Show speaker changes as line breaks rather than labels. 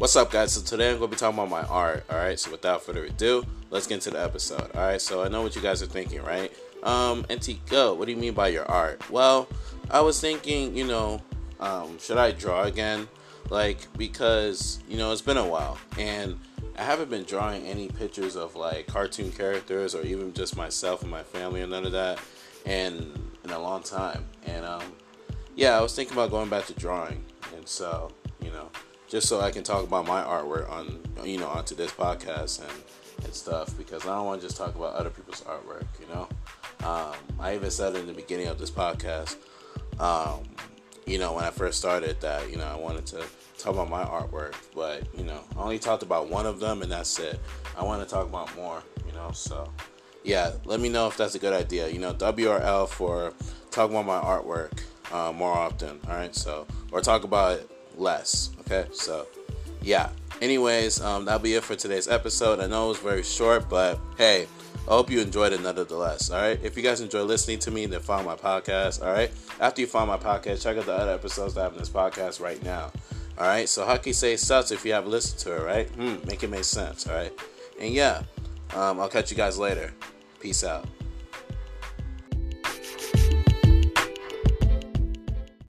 What's up, guys? So today I'm going to be talking about my art. All right. So without further ado, let's get into the episode. All right. So I know what you guys are thinking, right? Um, NT Go, what do you mean by your art? Well, I was thinking, you know, um, should I draw again? Like because you know it's been a while and I haven't been drawing any pictures of like cartoon characters or even just myself and my family or none of that, and in a long time. And um, yeah, I was thinking about going back to drawing, and so you know, just so I can talk about my artwork on you know onto this podcast and and stuff because I don't want to just talk about other people's artwork. You know, um, I even said in the beginning of this podcast, um, you know, when I first started that you know I wanted to talk about my artwork, but you know, I only talked about one of them and that's it. I want to talk about more. You know, so yeah, let me know if that's a good idea. You know, WRL for talking about my artwork uh, more often. All right, so or talk about it less. Okay, so yeah. Anyways, um, that'll be it for today's episode. I know it was very short, but hey, I hope you enjoyed it nonetheless. All right. If you guys enjoy listening to me, then follow my podcast. All right. After you follow my podcast, check out the other episodes that I have in this podcast right now. All right. So you say sucks if you haven't listened to it? Right. Hmm. Make it make sense. All right. And yeah, um, I'll catch you guys later. Peace out.